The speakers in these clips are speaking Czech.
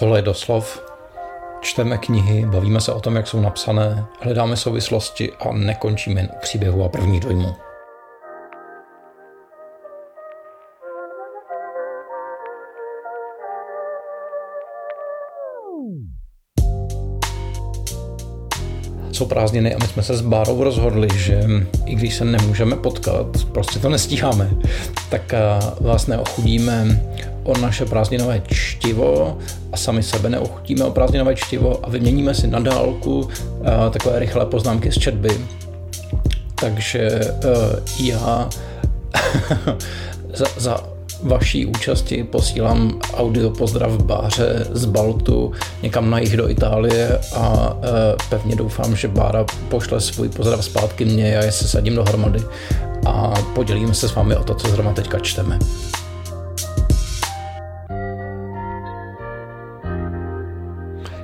Tohle je doslov. Čteme knihy, bavíme se o tom, jak jsou napsané, hledáme souvislosti a nekončíme jen u příběhu a první dojmu. jsou prázdniny a my jsme se s Bárou rozhodli, že i když se nemůžeme potkat, prostě to nestíháme, tak eh, vás neochudíme o naše prázdninové čtivo a sami sebe neochutíme o prázdninové čtivo a vyměníme si na dálku eh, takové rychlé poznámky z četby. Takže eh, já za, za vaší účasti posílám audio pozdrav Báře z Baltu někam na jich do Itálie a e, pevně doufám, že Bára pošle svůj pozdrav zpátky mě, já je se sadím dohromady a podělíme se s vámi o to, co zrovna teďka čteme.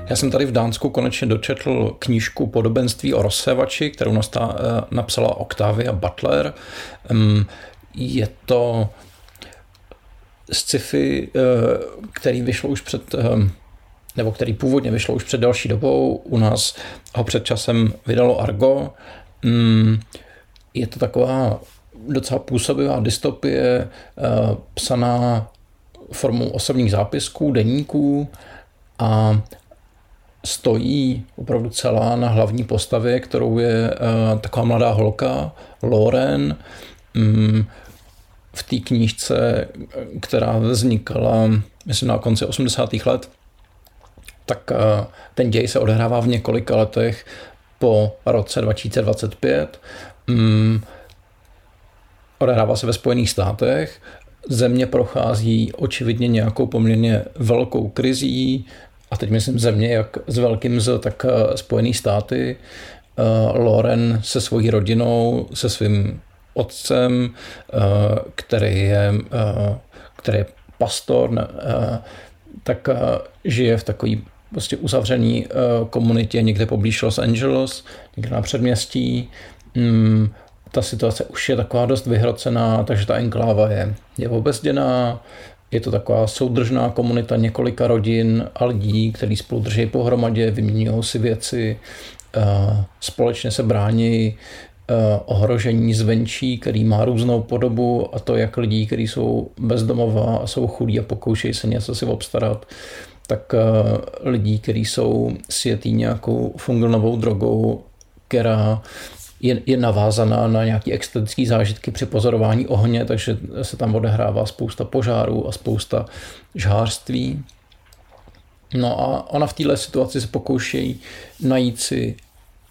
Já jsem tady v Dánsku konečně dočetl knížku Podobenství o rozsévači, kterou nastá, e, napsala Octavia Butler. Je to sci-fi, eh, který vyšlo už před, eh, nebo který původně vyšlo už před další dobou, u nás ho před časem vydalo Argo. Je to taková docela působivá dystopie, eh, psaná formou osobních zápisků, deníků a stojí opravdu celá na hlavní postavě, kterou je taková mladá holka, Lauren, mm, v té knížce, která vznikala, myslím, na konci 80. let, tak eh, ten děj se odehrává v několika letech po roce 2025. Mm, odehrává se ve Spojených státech. Země prochází očividně nějakou poměrně velkou krizí, a teď myslím země jak s velkým Z, tak eh, Spojený státy. Eh, Loren se svojí rodinou, se svým otcem, eh, který je, který je pastor, tak žije v takové prostě uzavřený komunitě někde poblíž Los Angeles, někde na předměstí. Mm, ta situace už je taková dost vyhrocená, takže ta enkláva je, je obezděná, je to taková soudržná komunita několika rodin a lidí, kteří spolu drží pohromadě, vyměňují si věci, společně se brání Eh, ohrožení zvenčí, který má různou podobu a to jak lidí, kteří jsou bezdomová a jsou chudí a pokoušejí se něco si obstarat, tak eh, lidí, kteří jsou světý nějakou fungonovou drogou, která je, je navázaná na nějaké extatické zážitky při pozorování ohně, takže se tam odehrává spousta požárů a spousta žhářství. No a ona v této situaci se pokoušejí najít si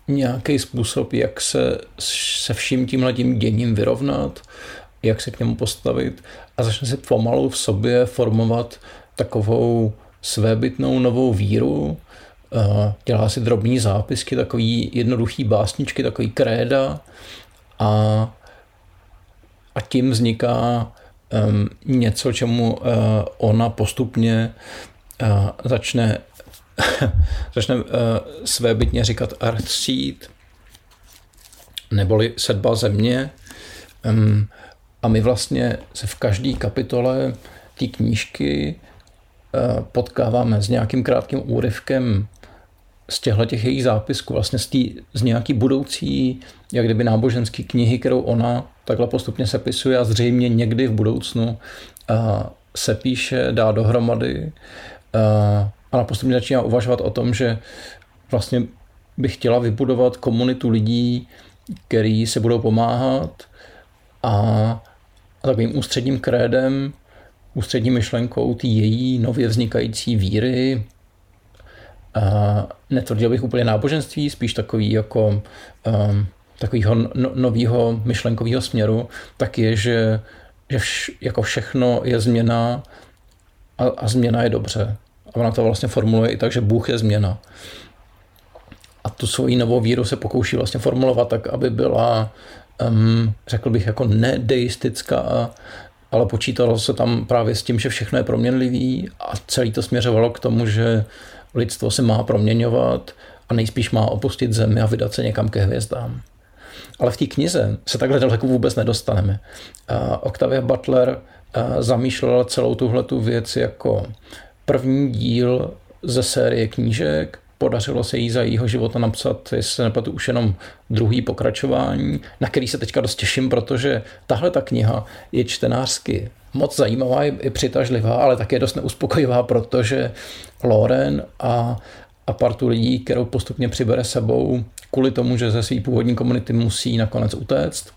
nějaký způsob, jak se se vším tímhletím děním vyrovnat, jak se k němu postavit a začne si pomalu v sobě formovat takovou svébytnou novou víru, dělá si drobní zápisky, takový jednoduchý básničky, takový kréda a, a tím vzniká um, něco, čemu uh, ona postupně uh, začne začne uh, svébytně říkat Earthseed, neboli sedba země. Um, a my vlastně se v každé kapitole té knížky potkáváme s nějakým krátkým úryvkem z těchto těch jejich zápisků, vlastně z, tý, z nějaký budoucí, jak kdyby náboženské knihy, kterou ona takhle postupně sepisuje a zřejmě někdy v budoucnu uh, se píše, dá dohromady. Uh, a postupně začíná uvažovat o tom, že vlastně bych chtěla vybudovat komunitu lidí, který se budou pomáhat a, a takovým ústředním krédem, ústřední myšlenkou té její nově vznikající víry, a netvrdil bych úplně náboženství, spíš takový jako um, takového no, nového myšlenkového směru, tak je, že, že vš, jako všechno je změna a, a změna je dobře. A ona to vlastně formuluje i tak, že Bůh je změna. A tu svoji novou víru se pokouší vlastně formulovat tak, aby byla, um, řekl bych, jako nedeistická, ale počítalo se tam právě s tím, že všechno je proměnlivý a celý to směřovalo k tomu, že lidstvo se má proměňovat a nejspíš má opustit zemi a vydat se někam ke hvězdám. Ale v té knize se takhle daleko vůbec nedostaneme. Octavia Butler zamýšlela celou tuhletu věc jako první díl ze série knížek. Podařilo se jí za jejího života napsat, jestli se nepadu, už jenom druhý pokračování, na který se teďka dost těším, protože tahle ta kniha je čtenářsky moc zajímavá, je přitažlivá, ale také dost neuspokojivá, protože Loren a, a partu lidí, kterou postupně přibere sebou kvůli tomu, že ze své původní komunity musí nakonec utéct,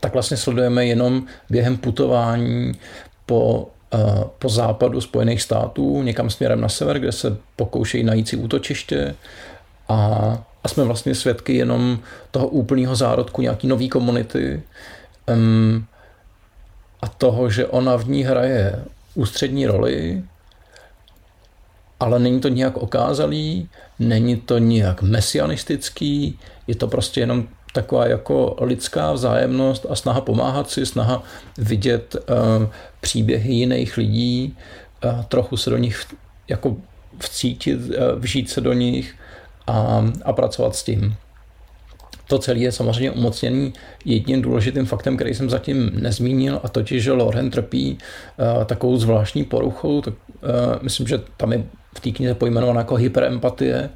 tak vlastně sledujeme jenom během putování po, po západu Spojených států, někam směrem na sever, kde se pokoušejí najít si útočiště. A, a jsme vlastně svědky jenom toho úplného zárodku nějaký nový komunity. Um, a toho, že ona v ní hraje ústřední roli, ale není to nějak okázalý, není to nějak mesianistický, je to prostě jenom taková jako lidská vzájemnost a snaha pomáhat si, snaha vidět uh, příběhy jiných lidí, uh, trochu se do nich jako vcítit, uh, vžít se do nich a, a pracovat s tím. To celé je samozřejmě umocněný jedním důležitým faktem, který jsem zatím nezmínil, a totiž, že Loren trpí uh, takovou zvláštní poruchou. Tak, uh, myslím, že tam je v té knize pojmenovaná jako hyperempatie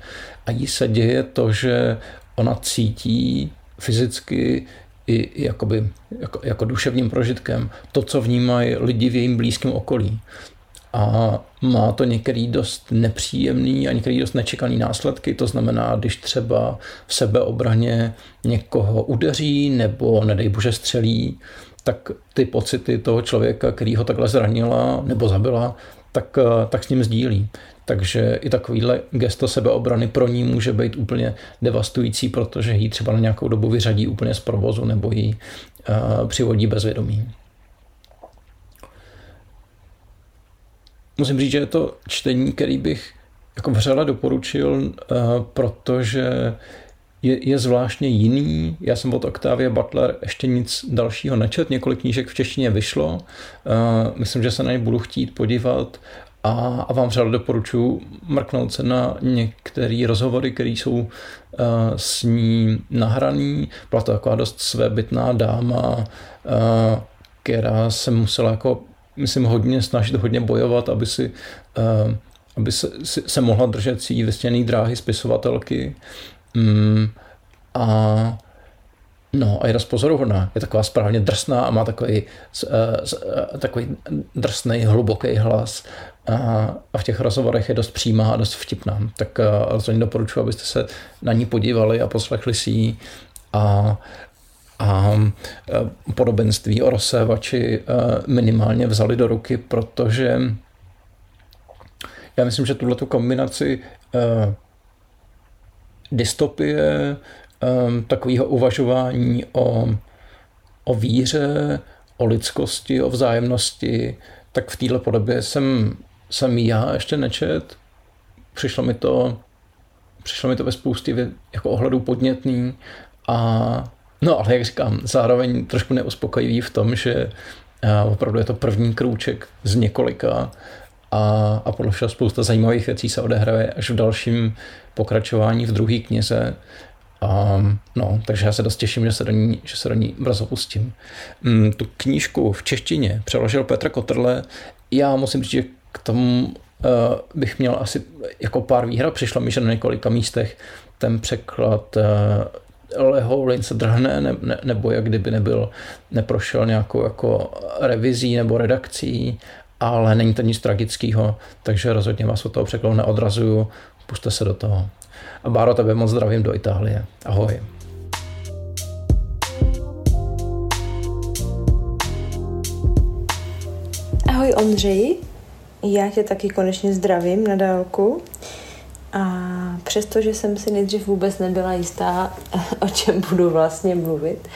a jí se děje to, že ona cítí fyzicky i jakoby, jako, jako duševním prožitkem to, co vnímají lidi v jejím blízkém okolí. A má to některý dost nepříjemný a některý dost nečekaný následky. To znamená, když třeba v sebeobraně někoho udeří nebo nedej bože střelí, tak ty pocity toho člověka, který ho takhle zranila nebo zabila, tak, tak s ním sdílí. Takže i takovýhle gesto sebeobrany pro ní může být úplně devastující, protože ji třeba na nějakou dobu vyřadí úplně z provozu nebo ji uh, přivodí bezvědomí. Musím říct, že je to čtení, který bych jako vřele doporučil, uh, protože je, je zvláštně jiný. Já jsem od Octavia Butler ještě nic dalšího nečet, několik knížek v češtině vyšlo. Uh, myslím, že se na ně budu chtít podívat a, a vám třeba doporučuji mrknout se na některé rozhovory, které jsou uh, s ní nahraný. Byla to taková dost svébytná dáma, uh, která se musela jako, myslím, hodně snažit, hodně bojovat, aby si, uh, aby se, se mohla držet si vysněný dráhy spisovatelky. Um, a No a je dost pozoruhodná. Je taková správně drsná a má takový, uh, takový drsný, hluboký hlas. A v těch rozhovorech je dost přímá a dost vtipná. Tak rozhodně doporučuji, abyste se na ní podívali a poslechli si ji. A a podobenství o rozsévači minimálně vzali do ruky, protože já myslím, že tuhle kombinaci dystopie, takového uvažování o, o víře, o lidskosti, o vzájemnosti, tak v této podobě jsem, jsem já ještě nečet. Přišlo mi to, přišlo mi to ve spoustě jako ohledů podnětný a no ale jak říkám, zároveň trošku neuspokojivý v tom, že opravdu je to první krůček z několika a, a podle všeho spousta zajímavých věcí se odehraje až v dalším pokračování v druhé knize, Um, no, takže já se dost těším, že se do ní, že se do ní brzo pustím. Um, tu knížku v češtině přeložil Petr Kotrle. Já musím říct, že k tomu uh, bych měl asi jako pár výhrad. Přišlo mi, že na několika místech ten překlad uh, lehoulin se drhne, ne, ne, nebo jak kdyby nebyl, neprošel nějakou jako revizí nebo redakcí, ale není to nic tragického, takže rozhodně vás od toho překladu neodrazuju, puste se do toho. A Báro, tebe moc zdravím do Itálie. Ahoj. Ahoj Ondřeji, já tě taky konečně zdravím na dálku. A přestože jsem si nejdřív vůbec nebyla jistá, o čem budu vlastně mluvit,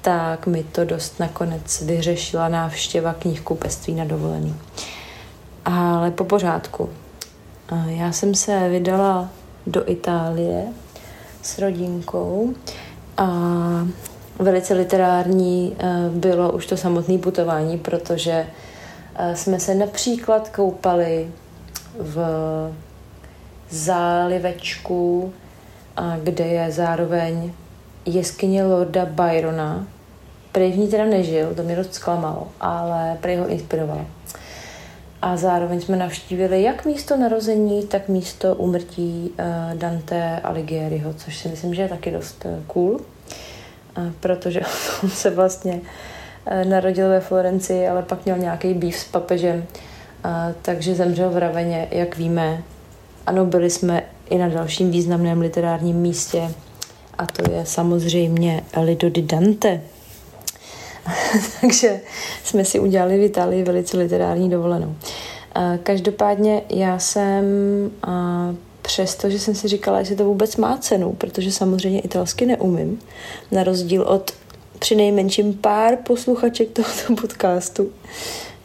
tak mi to dost nakonec vyřešila návštěva knihkupectví na dovolený. Ale po pořádku. Já jsem se vydala do Itálie s rodinkou a velice literární eh, bylo už to samotné putování, protože jsme se například koupali v zálivečku, kde je zároveň jeskyně Lorda Byrona. Prý v ní teda nežil, to mě dost zklamalo, ale prý ho inspiroval. a zároveň jsme navštívili jak místo narození, tak místo umrtí uh, Dante Alighieriho, což si myslím, že je taky dost uh, cool, protože on se vlastně narodil ve Florencii, ale pak měl nějaký býv s papežem, uh, takže zemřel v Raveně, jak víme. Ano, byli jsme i na dalším významném literárním místě, a to je samozřejmě Lido di Dante. Takže jsme si udělali v Itálii velice literární dovolenou. Každopádně já jsem přesto, že jsem si říkala, jestli to vůbec má cenu, protože samozřejmě italsky neumím, na rozdíl od při nejmenším pár posluchaček tohoto podcastu,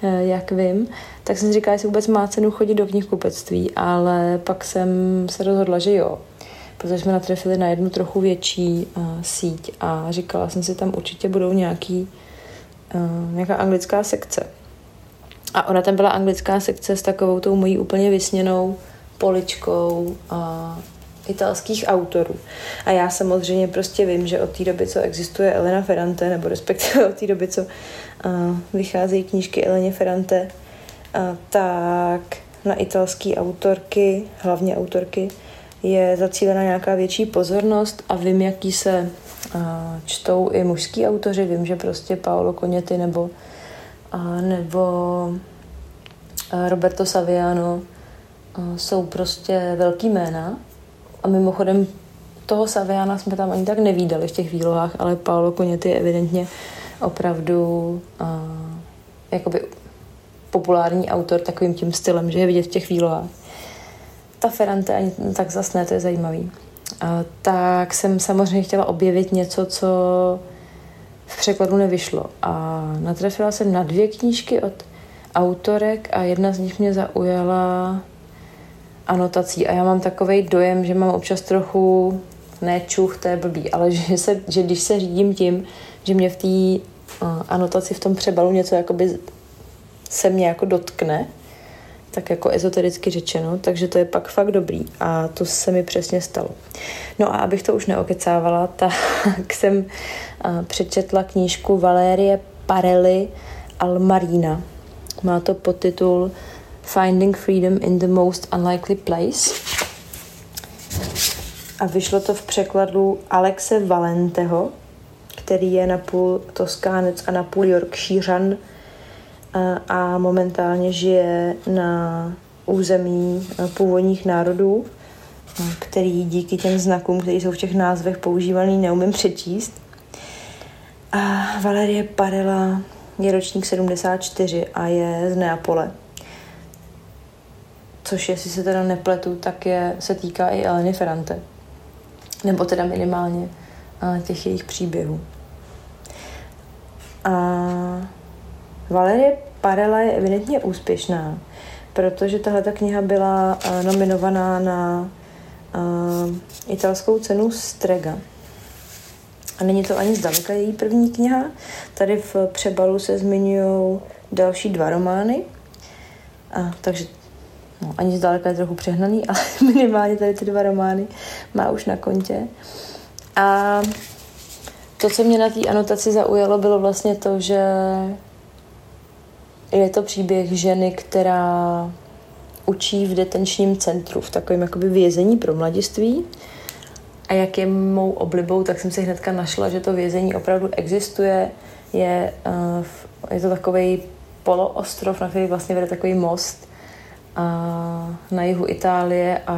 e, jak vím, tak jsem si říkala, jestli vůbec má cenu chodit do knihkupectví, ale pak jsem se rozhodla, že jo, protože jsme natrefili na jednu trochu větší uh, síť a říkala jsem si, tam určitě budou nějaký, uh, nějaká anglická sekce. A ona tam byla anglická sekce s takovou tou mojí úplně vysněnou poličkou a italských autorů. A já samozřejmě prostě vím, že od té doby, co existuje Elena Ferrante, nebo respektive od té doby, co uh, vycházejí knížky Eleně Ferrante, uh, tak na italské autorky, hlavně autorky, je zacílena nějaká větší pozornost a vím, jaký se uh, čtou i mužský autoři. Vím, že prostě Paolo Koněty nebo, uh, nebo Roberto Saviano jsou prostě velký jména. A mimochodem toho Saviana jsme tam ani tak nevídali v těch výlohách, ale Paolo Koněty je evidentně opravdu uh, jakoby populární autor takovým tím stylem, že je vidět v těch výlohách ta Ferrante ani tak zas ne, to je zajímavý. A, tak jsem samozřejmě chtěla objevit něco, co v překladu nevyšlo. A natrefila jsem na dvě knížky od autorek a jedna z nich mě zaujala anotací. A já mám takový dojem, že mám občas trochu ne čuch, to je blbý, ale že, se, že když se řídím tím, že mě v té uh, anotaci v tom přebalu něco jakoby se mě jako dotkne, tak jako ezotericky řečeno, takže to je pak fakt dobrý a to se mi přesně stalo. No a abych to už neokecávala, tak jsem přečetla knížku Valérie Parelli Almarina. Má to podtitul Finding Freedom in the Most Unlikely Place. A vyšlo to v překladu Alexe Valenteho, který je napůl toskánec a napůl Yorkshirean, a momentálně žije na území původních národů, který díky těm znakům, které jsou v těch názvech používaný, neumím přečíst. A Valerie Parela je ročník 74 a je z Neapole. Což, jestli se teda nepletu, tak je, se týká i Eleny Ferrante. Nebo teda minimálně těch jejich příběhů. A Valerie Parela je evidentně úspěšná, protože tahle kniha byla uh, nominovaná na uh, italskou cenu Strega. A není to ani zdaleka její první kniha. Tady v přebalu se zmiňují další dva romány. A, takže no, ani zdaleka je trochu přehnaný, ale minimálně tady ty dva romány má už na kontě. A to, co mě na té anotaci zaujalo, bylo vlastně to, že je to příběh ženy, která učí v detenčním centru, v takovém jakoby vězení pro mladiství. A jak je mou oblibou, tak jsem si hnedka našla, že to vězení opravdu existuje. Je, uh, je to takový poloostrov, na který vlastně vede takový most uh, na jihu Itálie a,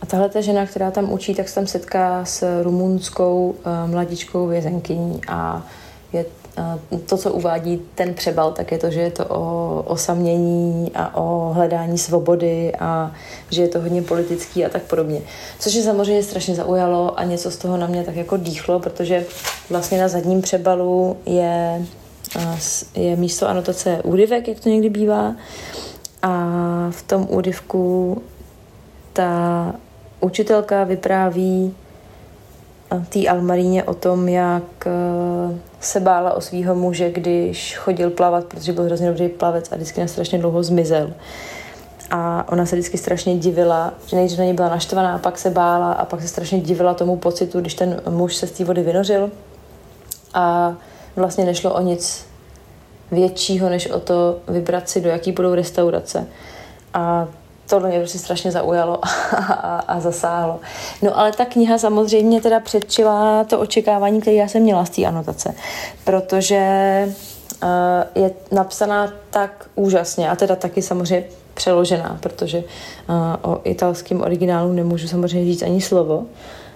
a tahle ta žena, která tam učí, tak se tam setká s rumunskou uh, mladičkou vězenkyní a je to, co uvádí ten přebal, tak je to, že je to o osamění a o hledání svobody a že je to hodně politický a tak podobně. Což je samozřejmě strašně zaujalo a něco z toho na mě tak jako dýchlo, protože vlastně na zadním přebalu je, je místo anotace úryvek, jak to někdy bývá. A v tom úryvku ta učitelka vypráví té Almaríně o tom, jak eh, se bála o svého muže, když chodil plavat, protože byl hrozně dobrý plavec a vždycky na strašně dlouho zmizel. A ona se vždycky strašně divila, že nejdřív na něj byla naštvaná, a pak se bála a pak se strašně divila tomu pocitu, když ten muž se z té vody vynořil. A vlastně nešlo o nic většího, než o to vybrat si, do jaký budou restaurace. A tohle mě prostě strašně zaujalo a, a, a zasáhlo. No ale ta kniha samozřejmě teda předčila to očekávání, které já jsem měla z té anotace, protože uh, je napsaná tak úžasně a teda taky samozřejmě přeložená, protože uh, o italském originálu nemůžu samozřejmě říct ani slovo,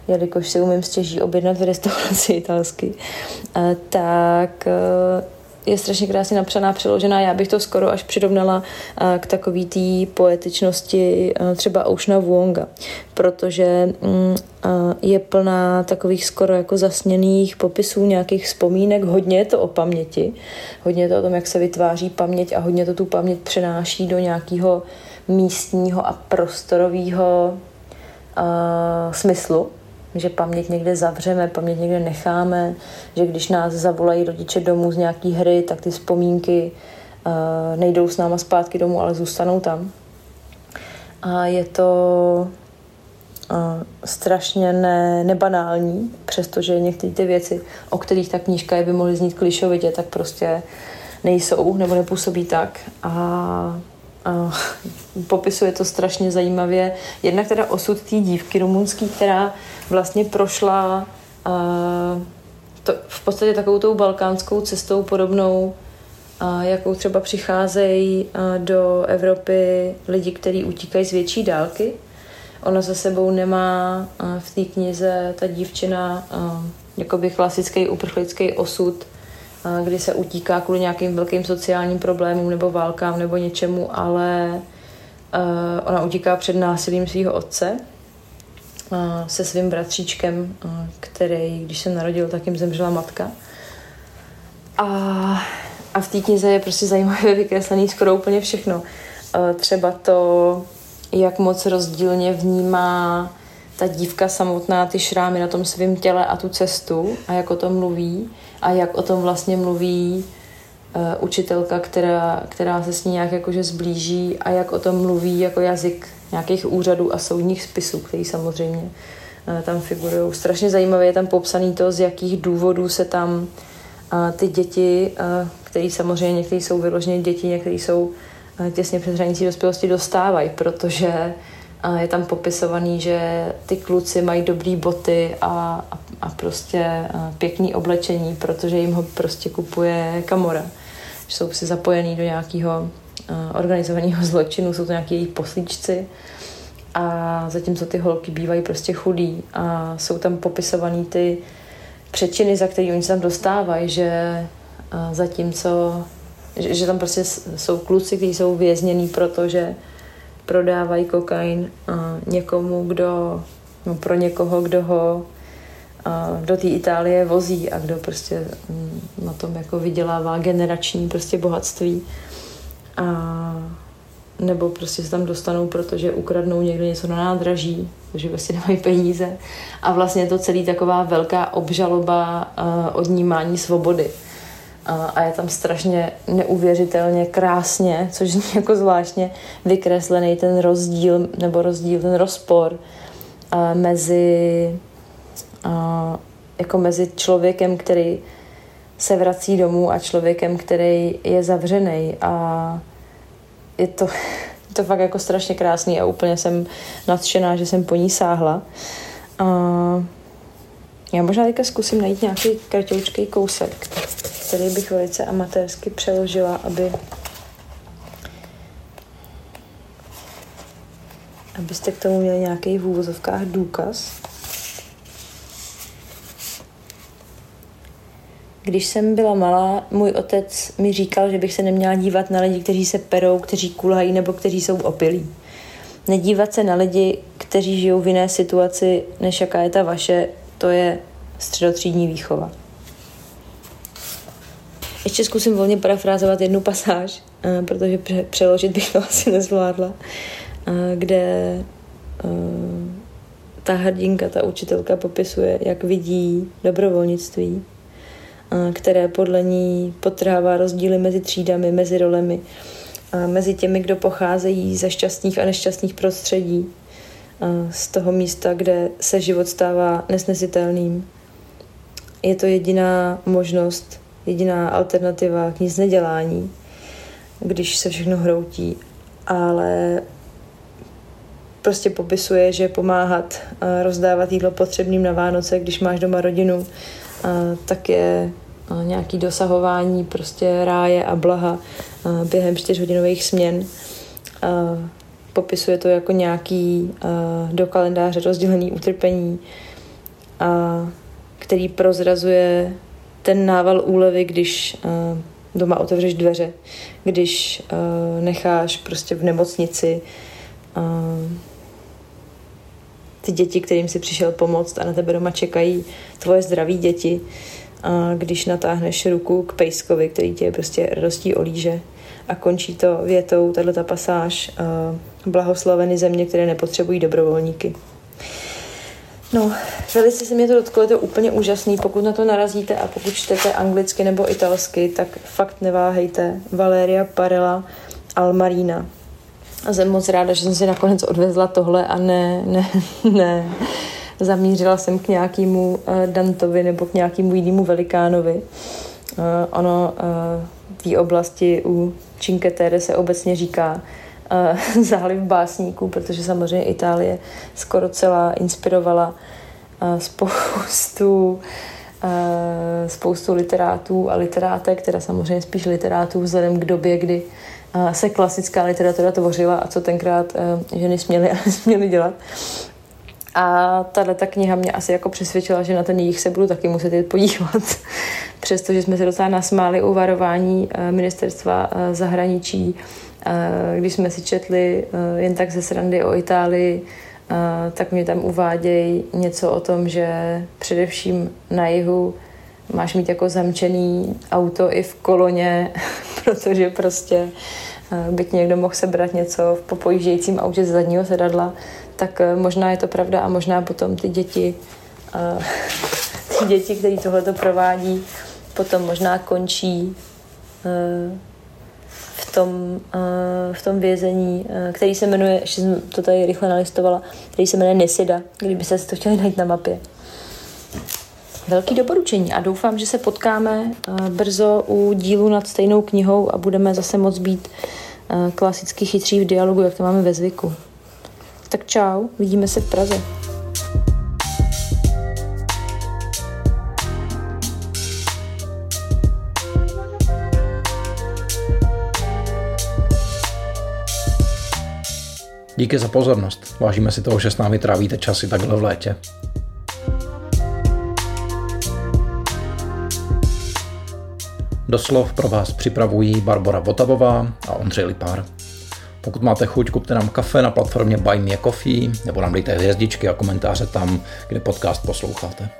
jelikož si umím stěží objednat v restauraci italsky, uh, tak uh, je strašně krásně napsaná, přeložená. Já bych to skoro až přirovnala k takové té poetičnosti třeba Oceana Wonga, protože mm, je plná takových skoro jako zasněných popisů, nějakých vzpomínek. Hodně je to o paměti, hodně je to o tom, jak se vytváří paměť a hodně to tu paměť přenáší do nějakého místního a prostorového uh, smyslu že paměť někde zavřeme, paměť někde necháme, že když nás zavolají rodiče domů z nějaký hry, tak ty vzpomínky uh, nejdou s náma zpátky domů, ale zůstanou tam. A je to uh, strašně ne, nebanální, přestože některé ty věci, o kterých ta knížka je by mohly znít klišovitě, tak prostě nejsou nebo nepůsobí tak. A Uh, popisuje to strašně zajímavě. Jednak teda osud té dívky rumunský, která vlastně prošla uh, to, v podstatě takovou tou balkánskou cestou podobnou, uh, jakou třeba přicházejí do Evropy lidi, kteří utíkají z větší dálky. Ona za sebou nemá v té knize ta dívčina jakoby klasický uprchlický osud, kdy se utíká kvůli nějakým velkým sociálním problémům nebo válkám nebo něčemu, ale ona utíká před násilím svého otce se svým bratříčkem, který, když se narodil, tak jim zemřela matka. A, a v té knize je prostě zajímavě vykreslený skoro úplně všechno. Třeba to, jak moc rozdílně vnímá ta dívka samotná ty šrámy na tom svém těle a tu cestu a jak o tom mluví a jak o tom vlastně mluví uh, učitelka, která, která se s ní nějak jakože zblíží a jak o tom mluví jako jazyk nějakých úřadů a soudních spisů, který samozřejmě uh, tam figurují. Strašně zajímavé je tam popsaný to, z jakých důvodů se tam uh, ty děti, uh, které samozřejmě některé jsou vyloženě děti, některé jsou těsně před hranicí dospělosti, dostávají, protože je tam popisovaný, že ty kluci mají dobrý boty a, a, prostě pěkný oblečení, protože jim ho prostě kupuje kamora. Že jsou si zapojený do nějakého organizovaného zločinu, jsou to nějaký jejich poslíčci a zatímco ty holky bývají prostě chudí a jsou tam popisovaný ty přečiny, za který oni se tam dostávají, že zatímco, že, že tam prostě jsou kluci, kteří jsou věznění, protože prodávají kokain někomu, kdo, no pro někoho, kdo ho do té Itálie vozí a kdo prostě mm, na tom jako vydělává generační prostě bohatství. A nebo prostě se tam dostanou, protože ukradnou někde něco na nádraží, protože vlastně nemají peníze. A vlastně je to celý taková velká obžaloba uh, odnímání svobody a je tam strašně neuvěřitelně krásně, což zní jako zvláštně vykreslený ten rozdíl, nebo rozdíl, ten rozpor mezi jako mezi člověkem, který se vrací domů a člověkem, který je zavřený a je to, to fakt jako strašně krásný a úplně jsem nadšená, že jsem po ní sáhla. A já možná teďka zkusím najít nějaký kratoučký kousek který bych velice amatérsky přeložila, aby abyste k tomu měli nějaký v úvozovkách důkaz. Když jsem byla malá, můj otec mi říkal, že bych se neměla dívat na lidi, kteří se perou, kteří kulhají nebo kteří jsou opilí. Nedívat se na lidi, kteří žijou v jiné situaci, než jaká je ta vaše, to je středotřídní výchova. Ještě zkusím volně parafrázovat jednu pasáž, eh, protože přeložit bych to asi nezvládla, eh, kde eh, ta hrdinka, ta učitelka popisuje, jak vidí dobrovolnictví, které podle ní potrhává rozdíly mezi třídami, mezi rolemi, mezi těmi, kdo pocházejí ze šťastných a nešťastných prostředí, z toho místa, kde se život stává nesnesitelným. Je to jediná možnost, jediná alternativa k nic nedělání, když se všechno hroutí, ale prostě popisuje, že pomáhat rozdávat jídlo potřebným na Vánoce, když máš doma rodinu, tak je nějaký dosahování prostě ráje a blaha během čtyřhodinových směn. Popisuje to jako nějaký do kalendáře rozdělený utrpení, který prozrazuje ten nával úlevy, když doma otevřeš dveře, když necháš prostě v nemocnici ty děti, kterým si přišel pomoct a na tebe doma čekají tvoje zdraví děti, a když natáhneš ruku k pejskovi, který tě prostě radostí olíže a končí to větou, tato ta pasáž, blahoslaveny země, které nepotřebují dobrovolníky. No, velice se mě to dotklo, je to úplně úžasný. Pokud na to narazíte a pokud čtete anglicky nebo italsky, tak fakt neváhejte. Valeria Parella Almarina. A jsem moc ráda, že jsem si nakonec odvezla tohle a ne, ne, ne zamířila jsem k nějakému uh, Dantovi nebo k nějakému jinému velikánovi. Uh, ono uh, v té oblasti u Cinque Terre se obecně říká uh, záliv básníků, protože samozřejmě Itálie skoro celá inspirovala uh, spoustu uh, spoustu literátů a literátek, teda samozřejmě spíš literátů vzhledem k době, kdy se klasická literatura tvořila a co tenkrát ženy směly a nesměly dělat. A tahle ta kniha mě asi jako přesvědčila, že na ten jich se budu taky muset jít podívat. Přestože jsme se docela nasmáli u varování ministerstva zahraničí, když jsme si četli jen tak ze srandy o Itálii, tak mě tam uvádějí něco o tom, že především na jihu máš mít jako zamčený auto i v koloně, protože prostě by někdo mohl sebrat něco v popojíždějícím autě z zadního sedadla, tak eh, možná je to pravda a možná potom ty děti, ty děti, které tohle to provádí, potom možná končí v tom, uh, v tom vězení, uh, který se jmenuje, ještě jsem to tady rychle nalistovala, který se jmenuje Nisida, kdyby se to chtěli najít na mapě. Velký doporučení a doufám, že se potkáme uh, brzo u dílu nad stejnou knihou a budeme zase moc být klasicky chytří v dialogu, jak to máme ve zvyku. Tak čau, vidíme se v Praze. Díky za pozornost. Vážíme si toho, že s námi trávíte časy takhle v létě. Doslov pro vás připravují Barbara Votavová a Ondřej Lipár. Pokud máte chuť, kupte nám kafe na platformě Buy Me Coffee nebo nám dejte hvězdičky a komentáře tam, kde podcast posloucháte.